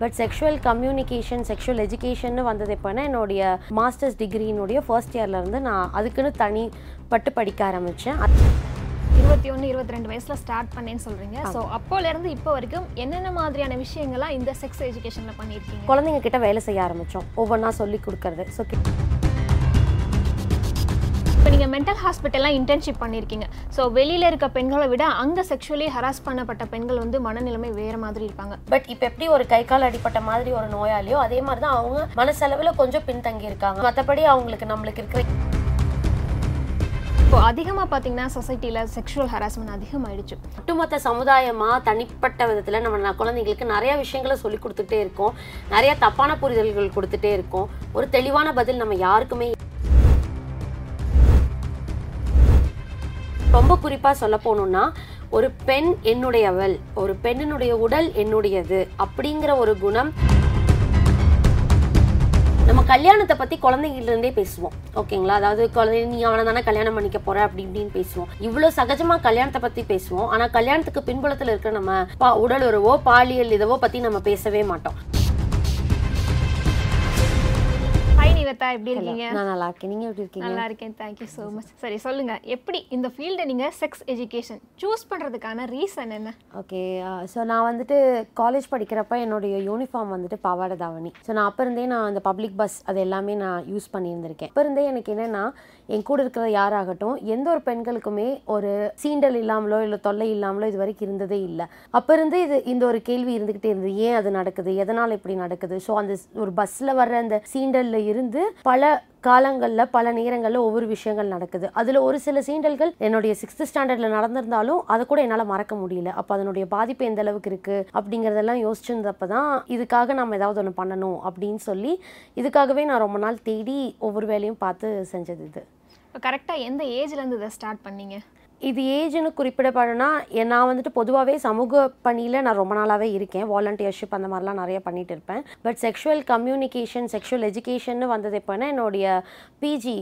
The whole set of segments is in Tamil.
But sexual communication sexual education வந்தது எப்போனா என்னுடைய மாஸ்டர்ஸ் டிகிரியினுடைய ஃபர்ஸ்ட் இயர்லேருந்து நான் அதுக்குன்னு தனிப்பட்டு படிக்க ஆரம்பித்தேன் இருபத்தி ஒன்று இருபத்தி ரெண்டு வயசுல ஸ்டார்ட் பண்ணேன்னு சொல்றீங்க. ஸோ அப்போல இருந்து இப்போ வரைக்கும் என்னென்ன மாதிரியான விஷயங்கள்லாம் இந்த செக்ஸ் எஜுகேஷன்ல பண்ணியிருக்கீங்க? குழந்தைங்க கிட்ட வேலை செய்ய ஆரம்பித்தோம் ஒவ்வொன்றா சொல்லி கொடுக்கறது. ஸோ நீங்கள் மென்டல் ஹாஸ்பிட்டல்லாம் இன்டர்ன்ஷிப் பண்ணியிருக்கீங்க ஸோ வெளியில் இருக்க பெண்களை விட அங்கே செக்ஷுவலி ஹராஸ் பண்ணப்பட்ட பெண்கள் வந்து மனநிலைமை வேறு மாதிரி இருப்பாங்க. பட் இப்போ எப்படி ஒரு கை கால் அடிப்பட்ட மாதிரி ஒரு நோயாளியோ அதே மாதிரி தான் அவங்க மனசளவில் கொஞ்சம் பின்தங்கி இருக்காங்க மற்றபடி அவங்களுக்கு நம்மளுக்கு இருக்கிற இப்போ அதிகமாக பார்த்தீங்கன்னா சொசைட்டியில் செக்ஷுவல் ஹராஸ்மெண்ட் அதிகமாயிடுச்சு. ஒட்டுமொத்த சமுதாயமா தனிப்பட்ட விதத்துல நம்ம குழந்தைங்களுக்கு நிறைய விஷயங்களை சொல்லி கொடுத்துட்டே இருக்கோம். நிறைய தப்பான புரிதல்கள் கொடுத்துட்டே இருக்கோம். ஒரு தெளிவான பதில் நம்ம யாருக்குமே ரொம்ப குறிப்பா சொல்ல போகணும்னா ஒரு பெண் என்னுடையவள் ஒரு பெண்ணினுடைய உடல் என்னுடையது அப்படிங்கிற ஒரு குணம். நம்ம கல்யாணத்தை பத்தி குழந்தைங்கள்ல இருந்தே பேசுவோம். ஓகேங்களா? அதாவது குழந்தை நீ அவனை தானே கல்யாணம் பண்ணிக்க போற அப்படி இப்படின்னு பேசுவோம். இவ்வளவு சகஜமா கல்யாணத்தை பத்தி பேசுவோம். ஆனா கல்யாணத்துக்கு பின்புலத்தில் இருக்கிற நம்ம பா- உடல் உறவோ பாலியல் இதவோ பத்தி நம்ம பேசவே மாட்டோம். நிவத்தா எப்படி இருக்கீங்க? நான் நல்லா இருக்கேன். நீங்க எப்படி இருக்கீங்க? நல்லா இருக்கேன். தேங்க்யூ ஸோ மச் சரி சொல்லுங்க. எப்படி இந்த ஃபீல்டை நீங்கள் செக்ஸ் எஜுகேஷன் சூஸ் பண்ணுறதுக்கான ரீசன் என்ன? ஓகே ஸோ நான் வந்துட்டு காலேஜ் படிக்கிறப்ப என்னுடைய யூனிஃபார்ம் வந்துட்டு பாவாடை தாவணி. ஸோ நான் அப்போ இருந்தே நான் அந்த பப்ளிக் பஸ் அது எல்லாமே நான் யூஸ் பண்ணியிருந்திருக்கேன். அப்போ இருந்தே எனக்கு என்னென்னா என் கூட இருக்கிற யாராகட்டும் எந்த ஒரு பெண்களுக்குமே ஒரு சீண்டல் இல்லாமலோ இல்லை தொல்லை இல்லாமலோ இது வரைக்கும் இருந்ததே இல்லை. அப்போ இருந்து இது இந்த ஒரு கேள்வி இருந்துக்கிட்டே இருந்தது. ஏன் அது நடக்குது? எதனால் இப்படி நடக்குது? ஸோ அந்த ஒரு பஸ்ஸில் வர்ற அந்த சீண்டலில் இருந்து பல காலங்களில் பல நேரங்களில் ஒவ்வொரு விஷயங்கள் நடக்குது. அதில் ஒரு சில சீண்டல்கள் என்னுடைய சிக்ஸ்த் ஸ்டாண்டர்டில் நடந்திருந்தாலும் அதை கூட என்னால் மறக்க முடியல. அப்போ அதனுடைய பாதிப்பு எந்த அளவுக்கு இருக்குது அப்படிங்கிறதெல்லாம் யோசிச்சிருந்தப்ப தான் இதுக்காக நம்ம ஏதாவது ஒன்று பண்ணணும் அப்படின்னு சொல்லி இதுக்காகவே நான் ரொம்ப நாள் தேடி ஒவ்வொரு வேலையும் பார்த்து செஞ்சது இது. இப்போ கரெக்டாக எந்த ஏஜ்லேருந்து இதை ஸ்டார்ட் பண்ணீங்க? இது ஏஜ்னு குறிப்பிடப்படனா நான் வந்துட்டு பொதுவாகவே சமூக பணியில் நான் ரொம்ப நாளாகவே இருக்கேன். வாலண்டியர்ஷிப் அந்த மாதிரிலாம் நிறைய பண்ணிட்டு இருப்பேன். But sexual communication sexual education வந்தது எப்போனா என்னுடைய பிஜி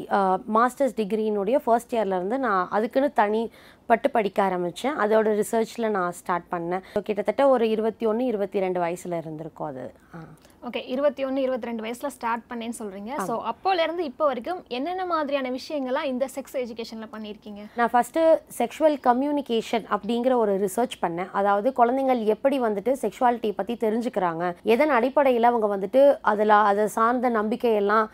மாஸ்டர்ஸ் டிகிரியினுடைய ஃபர்ஸ்ட் இயர்லேருந்து நான் அதுக்குன்னு தனிப்பட்டு படிக்க ஆரம்பித்தேன் அதோட ரிசர்ச்சில் நான் ஸ்டார்ட் பண்ணேன். ஸோ கிட்டத்தட்ட ஒரு இருபத்தி ஒன்று இருபத்தி ரெண்டு வயசில் இருந்திருக்கும் அது. ஆ. ஓகே இருபத்தி ஒன்று இருபத்தி ரெண்டு வயசில் ஸ்டார்ட் பண்ணேன்னு சொல்கிறீங்க ஸோ அப்போலேருந்து இப்போ வரைக்கும் என்னென்ன மாதிரியான விஷயங்கள்லாம் இந்த செக்ஸ் எஜுகேஷனில் பண்ணியிருக்கீங்க? நான் ஃபஸ்ட்டு செக்ஷுவல் கம்யூனிகேஷன் அப்படிங்கிற ஒரு ரிசர்ச் பண்ணேன். அதாவது குழந்தைங்கள் எப்படி வந்துட்டு செக்ஷுவாலிட்டி பற்றி தெரிஞ்சுக்கிறாங்க எதன் அடிப்படையில் அவங்க வந்துட்டு அதில் அதை சார்ந்த நம்பிக்கையெல்லாம்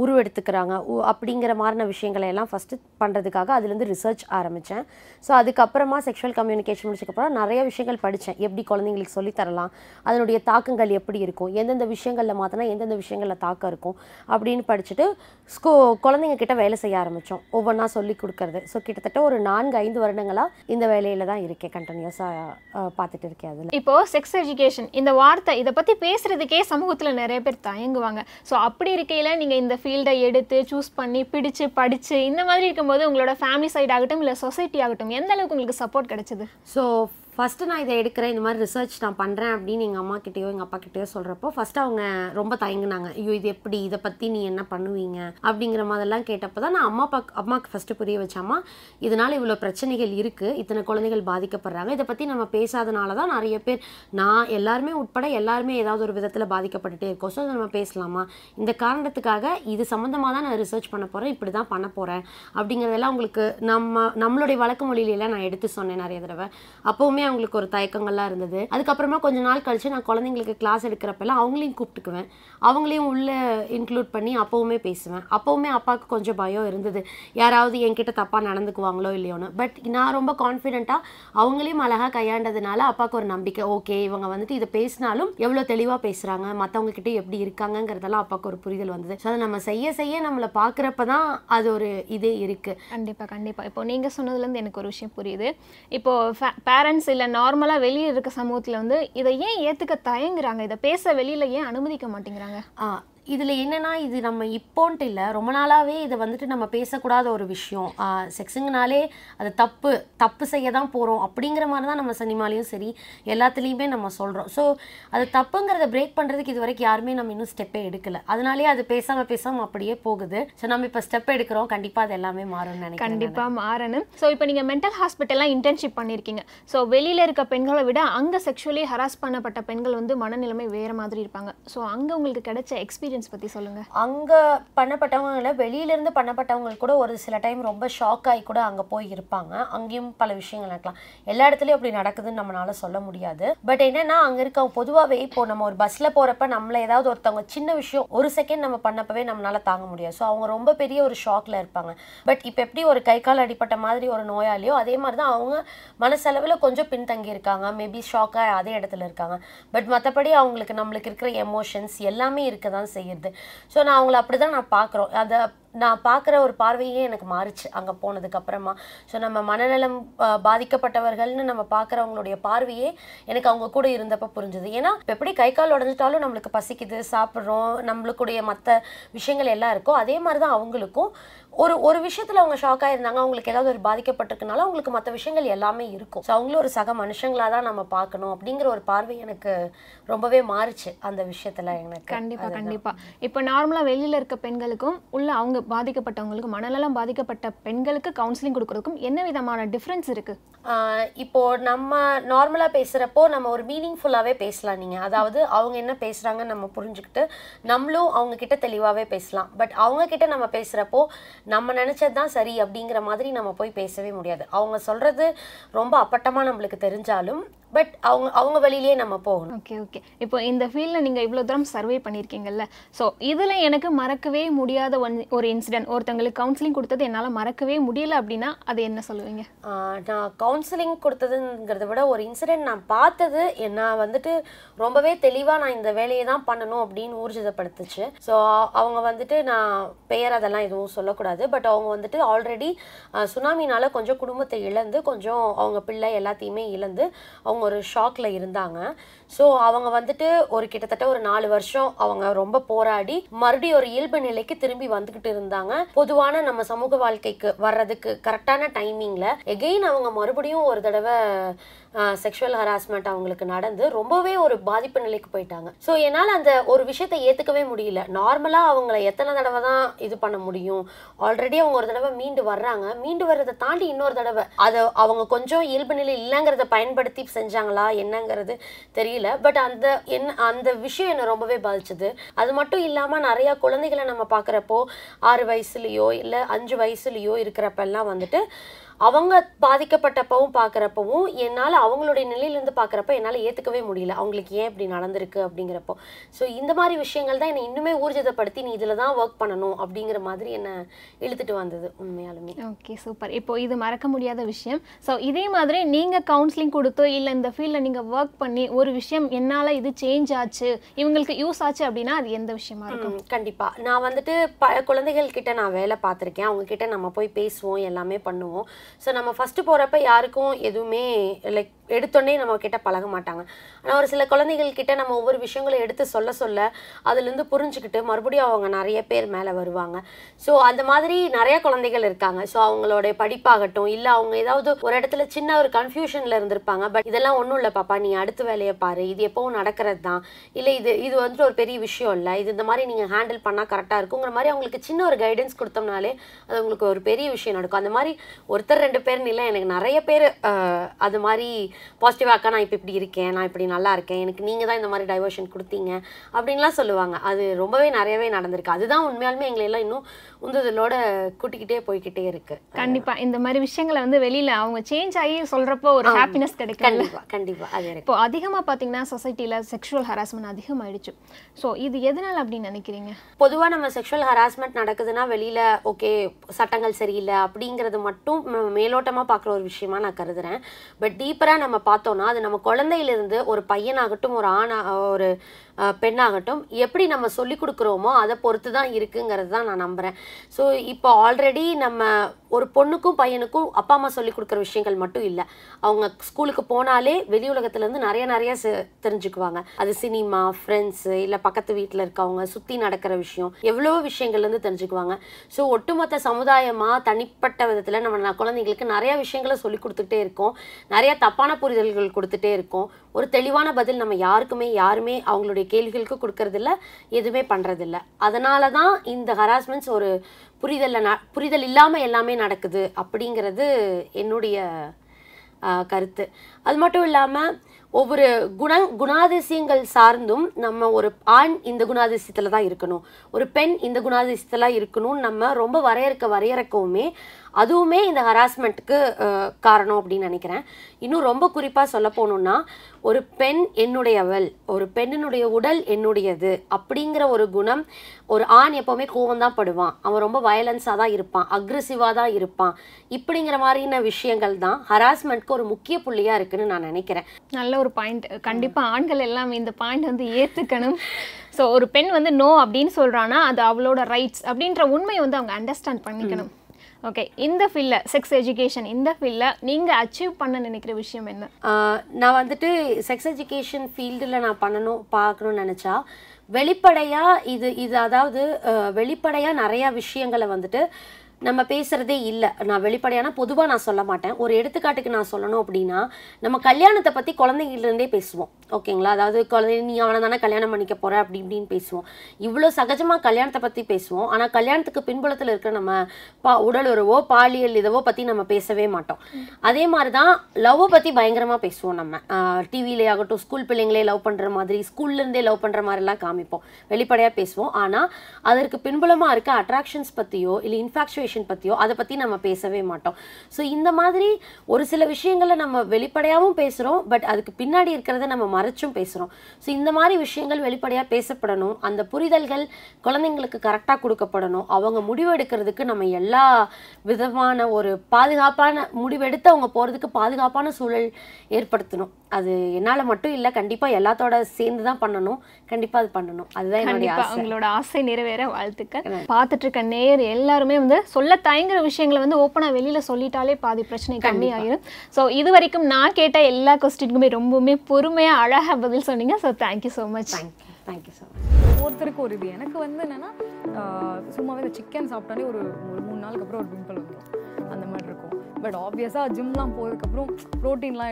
உருவெடுத்துக்கிறாங்க. உ- அப்படிங்கிற மாதிரின விஷயங்களை எல்லாம் ஃபஸ்ட்டு பண்ணுறதுக்காக அதுலேருந்து ரிசர்ச் ஆரம்பித்தேன் ஸோ அதுக்கப்புறமா செக்ஷுவல் கம்யூனிகேஷன் முடிச்சக்கப்புறம் நிறைய விஷயங்கள் படித்தேன் எப்படி குழந்தைங்களுக்கு சொல்லித் தரலாம் அதனுடைய தாக்கங்கள் எப்படி இருக்கும் எந்தெந்த விஷயங்களில் மாற்றினா எந்தெந்த விஷயங்களில் தாக்கம் இருக்கும் அப்படின்னு படிச்சுட்டு ஸ்கூ குழந்தைங்க கிட்ட வேலை செய்ய ஆரம்பித்தோம் ஒவ்வொன்றா சொல்லி கொடுக்கறது. ஸோ கிட்டத்தட்ட ஒரு நான்கு ஐந்து வருடங்களாக இந்த வேலையில் தான் இருக்கேன். கண்டினியூஸாக பார்த்துட்டு இருக்கேன் அதில். இப்போ செக்ஸ் எஜுகேஷன் இந்த வார்த்தை இதை பற்றி பேசுகிறதுக்கே சமூகத்தில் நிறைய பேர் தயங்குவாங்க. ஸோ அப்படி இருக்கையில் நீங்கள் இந்த ஃபீல்டை எடுத்து சூஸ் பண்ணி பிடிச்சு படித்து இந்த மாதிரி இருக்கும்போது உங்களோட ஃபேமிலி சைடு ஆகட்டும் இல்லை சொசைட்டி ஆகட்டும் எந்த அளவுக்கு உங்களுக்கு சப்போர்ட் கிடைச்சது? ஸோ ஃபஸ்ட்டு நான் இதை எடுக்கிறேன் இந்த மாதிரி ரிசர்ச் நான் பண்ணுறேன் அப்படின்னு எங்கள் அம்மாக்கிட்டேயோ எங்கள் அப்பா கிட்டேயோ சொல்கிறப்போ ஃபஸ்ட்டு அவங்க ரொம்ப தயங்குனாங்க. ஐயோ இது எப்படி? இதை பற்றி நீ என்ன பண்ணுவீங்க? அப்படிங்கிற மாதிரிலாம் கேட்டப்போ தான் நான் அம்மா அப்பா அம்மாவுக்கு ஃபஸ்ட்டு புரிய வச்சாமா இதனால் இவ்வளோ பிரச்சனைகள் இருக்குது இத்தனை குழந்தைகள் பாதிக்கப்படுறாங்க. இதை பற்றி நம்ம பேசாதனால தான் நிறைய பேர் நான் எல்லாருமே உட்பட எல்லாருமே ஏதாவது ஒரு விதத்தில் பாதிக்கப்பட்டுட்டே இருக்கோம். ஸோ நம்ம பேசலாமா? இந்த காரணத்துக்காக இது சம்மந்தமாக தான் நான் ரிசர்ச் பண்ண போகிறேன் இப்படி தான் பண்ண போகிறேன் அப்படிங்கிறதெல்லாம் உங்களுக்கு நம்ம நம்மளுடைய வழக்கு மொழியிலலாம் நான் எடுத்து சொன்னேன் நிறைய தடவை. அப்போவுமே அவங்களுக்கு ஒரு தயக்கங்கள்லாம் இருந்தது. அதுக்கப்புறமா கொஞ்ச நாள் கழிச்சு நான் குழந்தைங்களுக்கு கிளாஸ் எடுக்கிறப்பெல்லாம் அவங்களையும் கூப்பிட்டுக்குவேன். அவங்களையும் உள்ளே இன்க்ளூட் பண்ணி அப்போவுமே பேசுவேன். அப்போவுமே அப்பாவுக்கு கொஞ்சம் பயம் இருந்தது. யாராவது என்கிட்ட தப்பாக நடந்துக்குவாங்களோ இல்லையோன்னு. பட் நான் ரொம்ப கான்ஃபிடென்ட்டாக அவங்களையும் அழகாக கையாண்டதுனால அப்பாவுக்கு ஒரு நம்பிக்கை. ஓகே இவங்க வந்துட்டு இதை பேசினாலும் எவ்வளோ தெளிவாக பேசுகிறாங்க மற்றவங்க கிட்டே எப்படி இருக்காங்கங்கிறதெல்லாம் அப்பாவுக்கு ஒரு புரிதல் வந்தது. ஸோ அதை நம்ம செய்ய செய்ய நம்மளை பார்க்குறப்ப தான் அது ஒரு இதே இருக்குது கண்டிப்பாக கண்டிப்பாக இப்போ நீங்கள் சொன்னதுலேருந்து எனக்கு ஒரு விஷயம் புரியுது. இப்போ பேரண்ட்ஸ் இல்லை நார்மலாக வெளியே இருக்க சமூகத்தில் வந்து இதை ஏன் ஏற்றுக்க தயங்குறாங்க? இதை பேச வெளியில் ஏன் அனுமதிக்க மாட்டேங்கிறாங்க? இதில் என்னென்னா இது நம்ம இப்போன்ட்டு இல்லை ரொம்ப நாளாகவே இதை வந்துட்டு நம்ம பேசக்கூடாத ஒரு விஷயம். செக்ஸுங்கனாலே அது தப்பு தப்பு செய்ய தான் போகிறோம் அப்படிங்கிற மாதிரி தான் நம்ம சினிமாலையும் சரி எல்லாத்துலேயுமே நம்ம சொல்கிறோம் ஸோ அது தப்புங்கிறத பிரேக் பண்ணுறதுக்கு இது வரைக்கும் யாருமே நம்ம இன்னும் ஸ்டெப்பே எடுக்கலை. அதனாலேயே அது பேசாமல் பேசாமல் அப்படியே போகுது. ஸோ நம்ம இப்போ ஸ்டெப் எடுக்கிறோம். கண்டிப்பாக அது எல்லாமே மாறும்னு நினைக்கிறேன் கண்டிப்பாக மாறணும். ஸோ இப்போ நீங்கள் மென்டல் ஹாஸ்பிட்டல்லாம் இன்டர்ன்ஷிப் பண்ணியிருக்கீங்க ஸோ வெளியில் இருக்க பெண்களை விட அங்கே செக்ஷுவலி ஹராஸ் பண்ணப்பட்ட பெண்கள் வந்து மனநிலைமை வேறு மாதிரி இருப்பாங்க. ஸோ அங்கே உங்களுக்கு கிடைச்ச எக்ஸ்பீரியன்ஸ் பற்றி சொல்லுங்க. அங்கே பண்ணப்பட்டவங்கள வெளியிலேருந்து பண்ணப்பட்டவங்களுக்கு கூட ஒரு சில டைம் ரொம்ப ஷாக் ஆகி கூட அங்கே போய் இருப்பாங்க. அங்கேயும் பல விஷயங்கள் நடக்கலாம். எல்லா இடத்துலையும் அப்படி நடக்குதுன்னு நம்மளால சொல்ல முடியாது. பட் என்னன்னா அங்கே இருக்க பொதுவாகவே இப்போ நம்ம ஒரு பஸ்ஸில் போகிறப்ப நம்மள ஏதாவது ஒருத்தவங்க சின்ன விஷயம் ஒரு செகண்ட் நம்ம பண்ணப்பவே நம்மளால தாங்க முடியாது. ஸோ அவங்க ரொம்ப பெரிய ஒரு ஷாக்ல இருப்பாங்க. பட் இப்போ எப்படி ஒரு கை கால் அடிப்பட்ட மாதிரி ஒரு நோயாளியோ அதே மாதிரி தான் அவங்க மனசளவில் கொஞ்சம் பின்தங்கி இருக்காங்க. மேபி ஷாக்காக அதே இடத்துல இருக்காங்க. பட் மற்றபடி அவங்களுக்கு நம்மளுக்கு இருக்கிற எமோஷன்ஸ் எல்லாமே இருக்க தான் செய்யும் அப்படிங்கிறது. ஸோ நான் அவங்கள அப்படி தான் நான் பார்க்குறோம். அதை நான் பார்க்குற ஒரு பார்வையே எனக்கு மாறுச்சு அங்கே போனதுக்கப்புறமா ஸோ நம்ம மனநலம் பாதிக்கப்பட்டவர்கள்னு நம்ம பார்க்குறவங்களுடைய பார்வையே எனக்கு அவங்க கூட இருந்தப்போ புரிஞ்சுது. ஏன்னா எப்படி கை கால் உடஞ்சிட்டாலும் நம்மளுக்கு பசிக்குது சாப்பிட்றோம் நம்மளுக்குடைய மற்ற விஷயங்கள் எல்லாம் இருக்கோ அதே மாதிரி தான் அவங்களுக்கும் ஒரு ஒரு விஷயத்தில் அவங்க ஷாக்காக இருந்தாங்க அவங்களுக்கு ஏதாவது ஒரு பாதிக்கப்பட்டிருக்கனால அவங்களுக்கு மற்ற விஷயங்கள் எல்லாமே இருக்கும். ஸோ அவங்களும் ஒரு சக மனுஷங்களாக தான் நம்ம பார்க்கணும் அப்படிங்கிற ஒரு பார்வை எனக்கு ரொம்பவே மாறுச்சு அந்த விஷயத்தில் எனக்கு. கண்டிப்பா கண்டிப்பா. இப்போ நார்மலா வெளியில இருக்க பெண்களுக்கும் உள்ள அவங்க பாதிக்கப்பட்டவங்களுக்கும் மனநலம் பாதிக்கப்பட்ட பெண்களுக்கு கவுன்சிலிங் கொடுக்கறதுக்கும் என்ன விதமான டிஃப்ரென்ஸ் இருக்கு? ஆஹ் இப்போ நம்ம நார்மலாக பேசுகிறப்போ நம்ம ஒரு மீனிங்ஃபுல்லாகவே பேசலாம் நீங்கள் அதாவது அவங்க என்ன பேசுகிறாங்கன்னு நம்ம புரிஞ்சுக்கிட்டு நம்மளும் அவங்க கிட்ட தெளிவாகவே பேசலாம். பட் அவங்க கிட்ட நம்ம பேசுகிறப்போ நம்ம நினச்சது தான் சரி அப்படிங்கிற மாதிரி நம்ம போய் பேசவே முடியாது. அவங்க சொல்கிறது ரொம்ப அப்பட்டமாக நம்மளுக்கு தெரிஞ்சாலும் பட் அவங்க அவங்க வழியிலேயே நம்ம போகணும். ஓகே ஓகே இப்போ இந்த ஃபீல்டில் நீங்கள் இவ்வளோ தூரம் சர்வே பண்ணியிருக்கீங்கல்ல ஸோ இதில் எனக்கு மறக்கவே முடியாத ஒன் ஒரு இன்சிடென்ட் ஒருத்தங்களுக்கு கவுன்சிலிங் கொடுத்தது என்னால் மறக்கவே முடியல அப்படின்னா அது என்ன சொல்லுவீங்க? நான் கவுன்சிலிங் கொடுத்ததுங்கிறத விட ஒரு இன்சிடென்ட் நான் பார்த்தது நான் வந்துட்டு ரொம்பவே தெளிவாக நான் இந்த வேலையை தான் பண்ணணும் அப்படின்னு ஊர்ஜிதப்படுத்துச்சு. ஸோ அவங்க வந்துட்டு நான் பெயர் அதெல்லாம் எதுவும் சொல்லக்கூடாது. பட் அவங்க வந்துட்டு ஆல்ரெடி சுனாமினால கொஞ்சம் குடும்பத்தை இழந்து கொஞ்சம் அவங்க பிள்ளை எல்லாத்தையுமே இழந்து அவங்க ஒரு ஷாக்ல இருந்தாங்க. ஸோ அவங்க வந்துட்டு ஒரு கிட்டத்தட்ட ஒரு நாலு வருஷம் அவங்க ரொம்ப போராடி மறுபடியும் ஒரு இயல்பு நிலைக்கு திரும்பி வந்துக்கிட்டு இருந்தாங்க. பொதுவான நம்ம சமூக வாழ்க்கைக்கு வர்றதுக்கு கரெக்டான டைமிங்ல எகெயின் அவங்க மறுபடியும் ஒரு தடவை செக்ஷுவல் ஹராஸ்மெண்ட் அவங்களுக்கு நடந்து ரொம்பவே ஒரு பாதிப்பு நிலைக்கு போயிட்டாங்க. ஸோ என்னால் அந்த ஒரு விஷயத்தை ஏற்றுக்கவே முடியல. நார்மலாக அவங்கள எத்தனை தடவை தான் இது பண்ண முடியும்? ஆல்ரெடி அவங்க ஒரு தடவை மீண்டு வர்றாங்க. மீண்டு வர்றதை தாண்டி இன்னொரு தடவை. அதை அவங்க கொஞ்சம் இயல்பு நிலை இல்லைங்கிறத பயன்படுத்தி செஞ்சாங்களா? என்னங்கிறது தெரியல. பட் அந்த என்ன அந்த விஷயம் என்னை ரொம்பவே பாதிச்சது. அது மட்டும் இல்லாமல் நிறையா குழந்தைகளை நம்ம பார்க்குறப்போ ஆறு வயசுலேயோ இல்லை அஞ்சு வயசுலேயோ இருக்கிறப்பெல்லாம் வந்துட்டு அவங்க பாதிக்கப்பட்டப்பவும் பார்க்குறப்பவும் என்னால் அவங்களுடைய நிலையிலேருந்து பார்க்குறப்ப என்னால் ஏற்றுக்கவே முடியல. அவங்களுக்கு ஏன் இப்படி நடந்திருக்கு அப்படிங்கிறப்போ. ஸோ இந்த மாதிரி விஷயங்கள் தான் என்னை இன்னுமே ஊர்ஜிதப்படுத்தி நீ இதில் தான் ஒர்க் பண்ணணும் அப்படிங்கிற மாதிரி என்னை இழுத்துட்டு வந்தது உண்மையாலுமே. ஓகே சூப்பர் இப்போ இது மறக்க முடியாத விஷயம். ஸோ இதே மாதிரி நீங்கள் கவுன்சிலிங் கொடுத்தோ இல்லை இந்த ஃபீல்டில் நீங்கள் ஒர்க் பண்ணி ஒரு விஷயம் என்னால் இது சேஞ்ச் ஆச்சு இவங்களுக்கு யூஸ் ஆச்சு அப்படின்னா அது எந்த விஷயமா இருக்கும்? ம், கண்டிப்பா. நான் வந்துட்டு ப குழந்தைகள் கிட்ட நான் வேலை பார்த்துருக்கேன். அவங்க கிட்ட நம்ம போய் பேசுவோம் எல்லாமே பண்ணுவோம். ஸோ நம்ம ஃபர்ஸ்ட் போறப்ப யாருக்கும் எதுவுமே லைக் எடுத்தோடனே நம்ம கிட்ட பழக மாட்டாங்க. ஆனால் ஒரு சில குழந்தைகள் கிட்ட நம்ம ஒவ்வொரு விஷயங்களும் எடுத்து சொல்ல சொல்ல அதுலேருந்து புரிஞ்சுக்கிட்டு மறுபடியும் அவங்க நிறைய பேர் மேலே வருவாங்க. ஸோ அந்த மாதிரி நிறைய குழந்தைகள் இருக்காங்க. ஸோ அவங்களோட படிப்பாகட்டும் இல்லை அவங்க ஏதாவது ஒரு இடத்துல சின்ன ஒரு கன்ஃபியூஷனில் இருந்திருப்பாங்க. பட் இதெல்லாம் ஒன்றும் இல்லை பாப்பா நீ அடுத்த வேலையை பாரு. இது எப்பவும் நடக்கிறது தான். இல்லை இது இது வந்துட்டு ஒரு பெரிய விஷயம் இல்லை. இது இந்த மாதிரி நீங்கள் ஹேண்டில் பண்ணால் கரெக்டாக இருக்குங்கிற மாதிரி அவங்களுக்கு சின்ன ஒரு கைடன்ஸ் கொடுத்தோம்னாலே அது உங்களுக்கு ஒரு பெரிய விஷயம் நடக்கும். அந்த மாதிரி ஒருத்தர் ரெண்டு பேர்னு இல்லை. எனக்கு நிறைய பேர் அது மாதிரி பாசிட்டிவாக்கா நான் இப்போ இப்படி இருக்கேன் நான் இப்படி நல்லா இருக்கேன் எனக்கு நீங்கள் தான் இந்த மாதிரி டைவர்ஷன் கொடுத்தீங்க அப்படின்லாம் சொல்லுவாங்க. அது ரொம்பவே நிறையவே நடந்திருக்கு. அதுதான் உண்மையாலுமே எங்களை எல்லாம் இன்னும் உந்துதலோட கூட்டிக்கிட்டே போய்க்கிட்டே இருக்கு. கண்டிப்பா. இந்த மாதிரி விஷயங்களை வந்து வெளியில அவங்க சேஞ்ச் ஆகி சொல்றப்போ ஒரு ஹாப்பினஸ் கிடைக்கும் கண்டிப்பா கண்டிப்பா. அது இப்போ அதிகமா பாத்தீங்கன்னா சொசைட்டில செக்ஷுவல் ஹராஸ்மெண்ட் அதிகமாயிடுச்சு ஸோ இது எதனால அப்படின்னு நினைக்கிறீங்க? பொதுவாக நம்ம செக்ஷுவல் ஹராஸ்மெண்ட் நடக்குதுன்னா வெளியில் ஓகே சட்டங்கள் சரியில்லை அப்படிங்கிறது மட்டும் நம்ம மேலோட்டமாக பார்க்குற ஒரு விஷயமா நான் கருதுறேன். பட் டீப்பராக நம்ம பார்த்தோன்னா அது நம்ம குழந்தையிலிருந்து ஒரு பையனாகட்டும் ஒரு ஆணா ஒரு பெண்ணாகட்டும் எப்படி நம்ம சொல்லி கொடுக்குறோமோ அதை பொறுத்து தான் இருக்குங்கிறது தான் நான் நம்புகிறேன் ஸோ இப்போ ஆல்ரெடி நம்ம ஒரு பொண்ணுக்கும் பையனுக்கும் அப்பா அம்மா சொல்லி கொடுக்குற விஷயங்கள் மட்டும் இல்லை. அவங்க ஸ்கூலுக்கு போனாலே வெளி உலகத்துலேருந்து நிறைய நிறைய செ- தெரிஞ்சுக்குவாங்க. அது சினிமா ஃப்ரெண்ட்ஸு இல்லை பக்கத்து வீட்டில் இருக்கவங்க சுற்றி நடக்கிற விஷயம் எவ்வளவோ விஷயங்கள்லேருந்து தெரிஞ்சுக்குவாங்க. ஸோ ஒட்டுமொத்த சமுதாயமாக தனிப்பட்ட விதத்தில் நம்ம குழந்தைங்களுக்கு நிறைய விஷயங்களை சொல்லி கொடுத்துட்டே இருக்கோம். நிறைய தப்பான புரிதல்கள் கொடுத்துட்டே இருக்கோம். ஒரு தெளிவான பதில் நம்ம யாருக்குமே யாருமே அவங்களுடைய கேள்விகளுக்கு கொடுக்கறதில்ல எதுவுமே பண்ணுறதில்ல அதனால தான் இந்த ஹராஸ்மெண்ட்ஸ் ஒரு புரிதலில் ந புரிதல் இல்லாமல் எல்லாமே நடக்குது அப்படிங்கிறது என்னுடைய கருத்து. அது மட்டும் இல்லாமல் ஒவ்வொரு குண குணாதிசயங்கள் சார்ந்தும் நம்ம ஒரு ஆண் இந்த குணாதிசயத்தில் தான் இருக்கணும். ஒரு பெண் இந்த குணாதிசயத்தில் இருக்கணும்னு நம்ம ரொம்ப வரையறுக்க வரையறுக்கவுமே அதுவுமே இந்த ஹராஸ்மெண்ட்டுக்கு காரணம் அப்படின்னு நினைக்கிறேன். இன்னும் ரொம்ப குறிப்பாக சொல்ல போகணுன்னா ஒரு பெண் என்னுடையவள் ஒரு பெண்ணினுடைய உடல் என்னுடையது அப்படிங்கிற ஒரு குணம் ஒரு ஆண் எப்போவுமே கோவம் தான் படுவான். அவன் ரொம்ப வயலன்ஸாக தான் இருப்பான். அக்ரெசிவாக தான் இருப்பான். இப்படிங்கிற மாதிரியான விஷயங்கள் தான் ஹராஸ்மெண்ட்க்கு ஒரு முக்கிய புள்ளியாக இருக்குன்னு நான் நினைக்கிறேன். நல்ல ஒரு பாயிண்ட் கண்டிப்பாக ஆண்கள் எல்லாம் இந்த பாயிண்ட் வந்து ஏற்றுக்கணும் ஸோ ஒரு பெண் வந்து நோ அப்படின்னு சொல்கிறான்னா அது அவளோட ரைட்ஸ் அப்படின்ற உண்மையை வந்து அவங்க அண்டர்ஸ்டாண்ட் பண்ணிக்கணும். ஓகே இந்த ஃபீல்டில் செக்ஸ் எஜுகேஷன் இந்த ஃபீல்டில் நீங்கள் அச்சீவ் பண்ண நினைக்கிற விஷயம் என்ன? நான் வந்துட்டு செக்ஸ் எஜுகேஷன் ஃபீல்டில் நான் பண்ணணும் பார்க்கணும்னு நினச்சா வெளிப்படையாக இது இது அதாவது வெளிப்படையாக நிறையா விஷயங்களை வந்துட்டு நம்ம பேசுகிறதே இல்லை. நான் வெளிப்படையான பொதுவாக நான் சொல்ல மாட்டேன். ஒரு எடுத்துக்காட்டுக்கு நான் சொல்லணும் அப்படின்னா நம்ம கல்யாணத்தை பற்றி குழந்தைங்கள்லேருந்தே பேசுவோம். ஓகேங்களா? அதாவது குழந்தை நீ அவனை தானே கல்யாணம் பண்ணிக்க போகிற அப்படி இப்படின்னு பேசுவோம். இவ்வளோ சகஜமாக கல்யாணத்தை பற்றி பேசுவோம். ஆனால் கல்யாணத்துக்கு பின்புலத்தில் இருக்கிற நம்ம பா உடல் உறவோ பாலியல் இதவோ பற்றி நம்ம பேசவே மாட்டோம். அதே மாதிரி தான் லவ்வை பற்றி பயங்கரமாக பேசுவோம் நம்ம. டிவிலே ஆகட்டும் ஸ்கூல் பிள்ளைங்களே லவ் பண்ணுற மாதிரி ஸ்கூல்லேருந்தே லவ் பண்ணுற மாதிரிலாம் காமிப்போம். வெளிப்படையாக பேசுவோம். ஆனால் அதற்கு பின்புலமாக இருக்க அட்ராக்ஷன்ஸ் பற்றியோ இல்லை இன்ஃபாக்சுவேஷன் பற்றியோ அதை பற்றி நம்ம பேசவே மாட்டோம். ஸோ இந்த மாதிரி ஒரு சில விஷயங்களை நம்ம வெளிப்படையாகவும் பேசுகிறோம் பட் அதுக்கு பின்னாடி இருக்கிறத நம்ம மறைச்சும் பேசுகிறோம் ஸோ இந்த மாதிரி விஷயங்கள் வெளிப்படையாக பேசப்படணும். அந்த புரிதல்கள் குழந்தைங்களுக்கு கரெக்டாக கொடுக்கப்படணும். அவங்க முடிவெடுக்கிறதுக்கு நம்ம எல்லா விதமான ஒரு பாதுகாப்பான முடிவெடுத்து அவங்க போகிறதுக்கு பாதுகாப்பான சூழல் ஏற்படுத்தணும். அது என்னால் மட்டும் இல்லை கண்டிப்பாக எல்லாத்தோட சேர்ந்து தான் பண்ணணும். கண்டிப்பாக அது பண்ணணும். அதுதான் என்னுடைய கண்டிப்பா ஆசை. நிறைவேற வாழ்த்துக்கள். பார்த்துட்டு இருக்க நேர் எல்லாருமே வந்து சொல்ல தயங்குற விஷயங்களை வந்து ஓப்பனா வெளியில சொல்லிட்டாலே பாதி பிரச்சனை கம்மியாயிரும். ஸோ இது வரைக்கும் நான் கேட்ட எல்லா கொஸ்டினுக்குமே ரொம்பவுமே பொறுமையா அழகா பதில் சொன்னீங்க. So thank you so much thank you thank you so much ஒவ்வொருத்தருக்கும் ஒரு இது. எனக்கு வந்து என்னன்னா சும்மாவே இந்த சிக்கன் சாப்பிட்டாலே ஒரு ஒரு மூணு நாளுக்கு அப்புறம் ஒரு பிம்பிள் வந்துடும் அந்த மாதிரி இருக்கும். பட் ஆப்வியஸாக ஜிம்லாம் போனதுக்கப்புறம் ப்ரோட்டீன்லாம்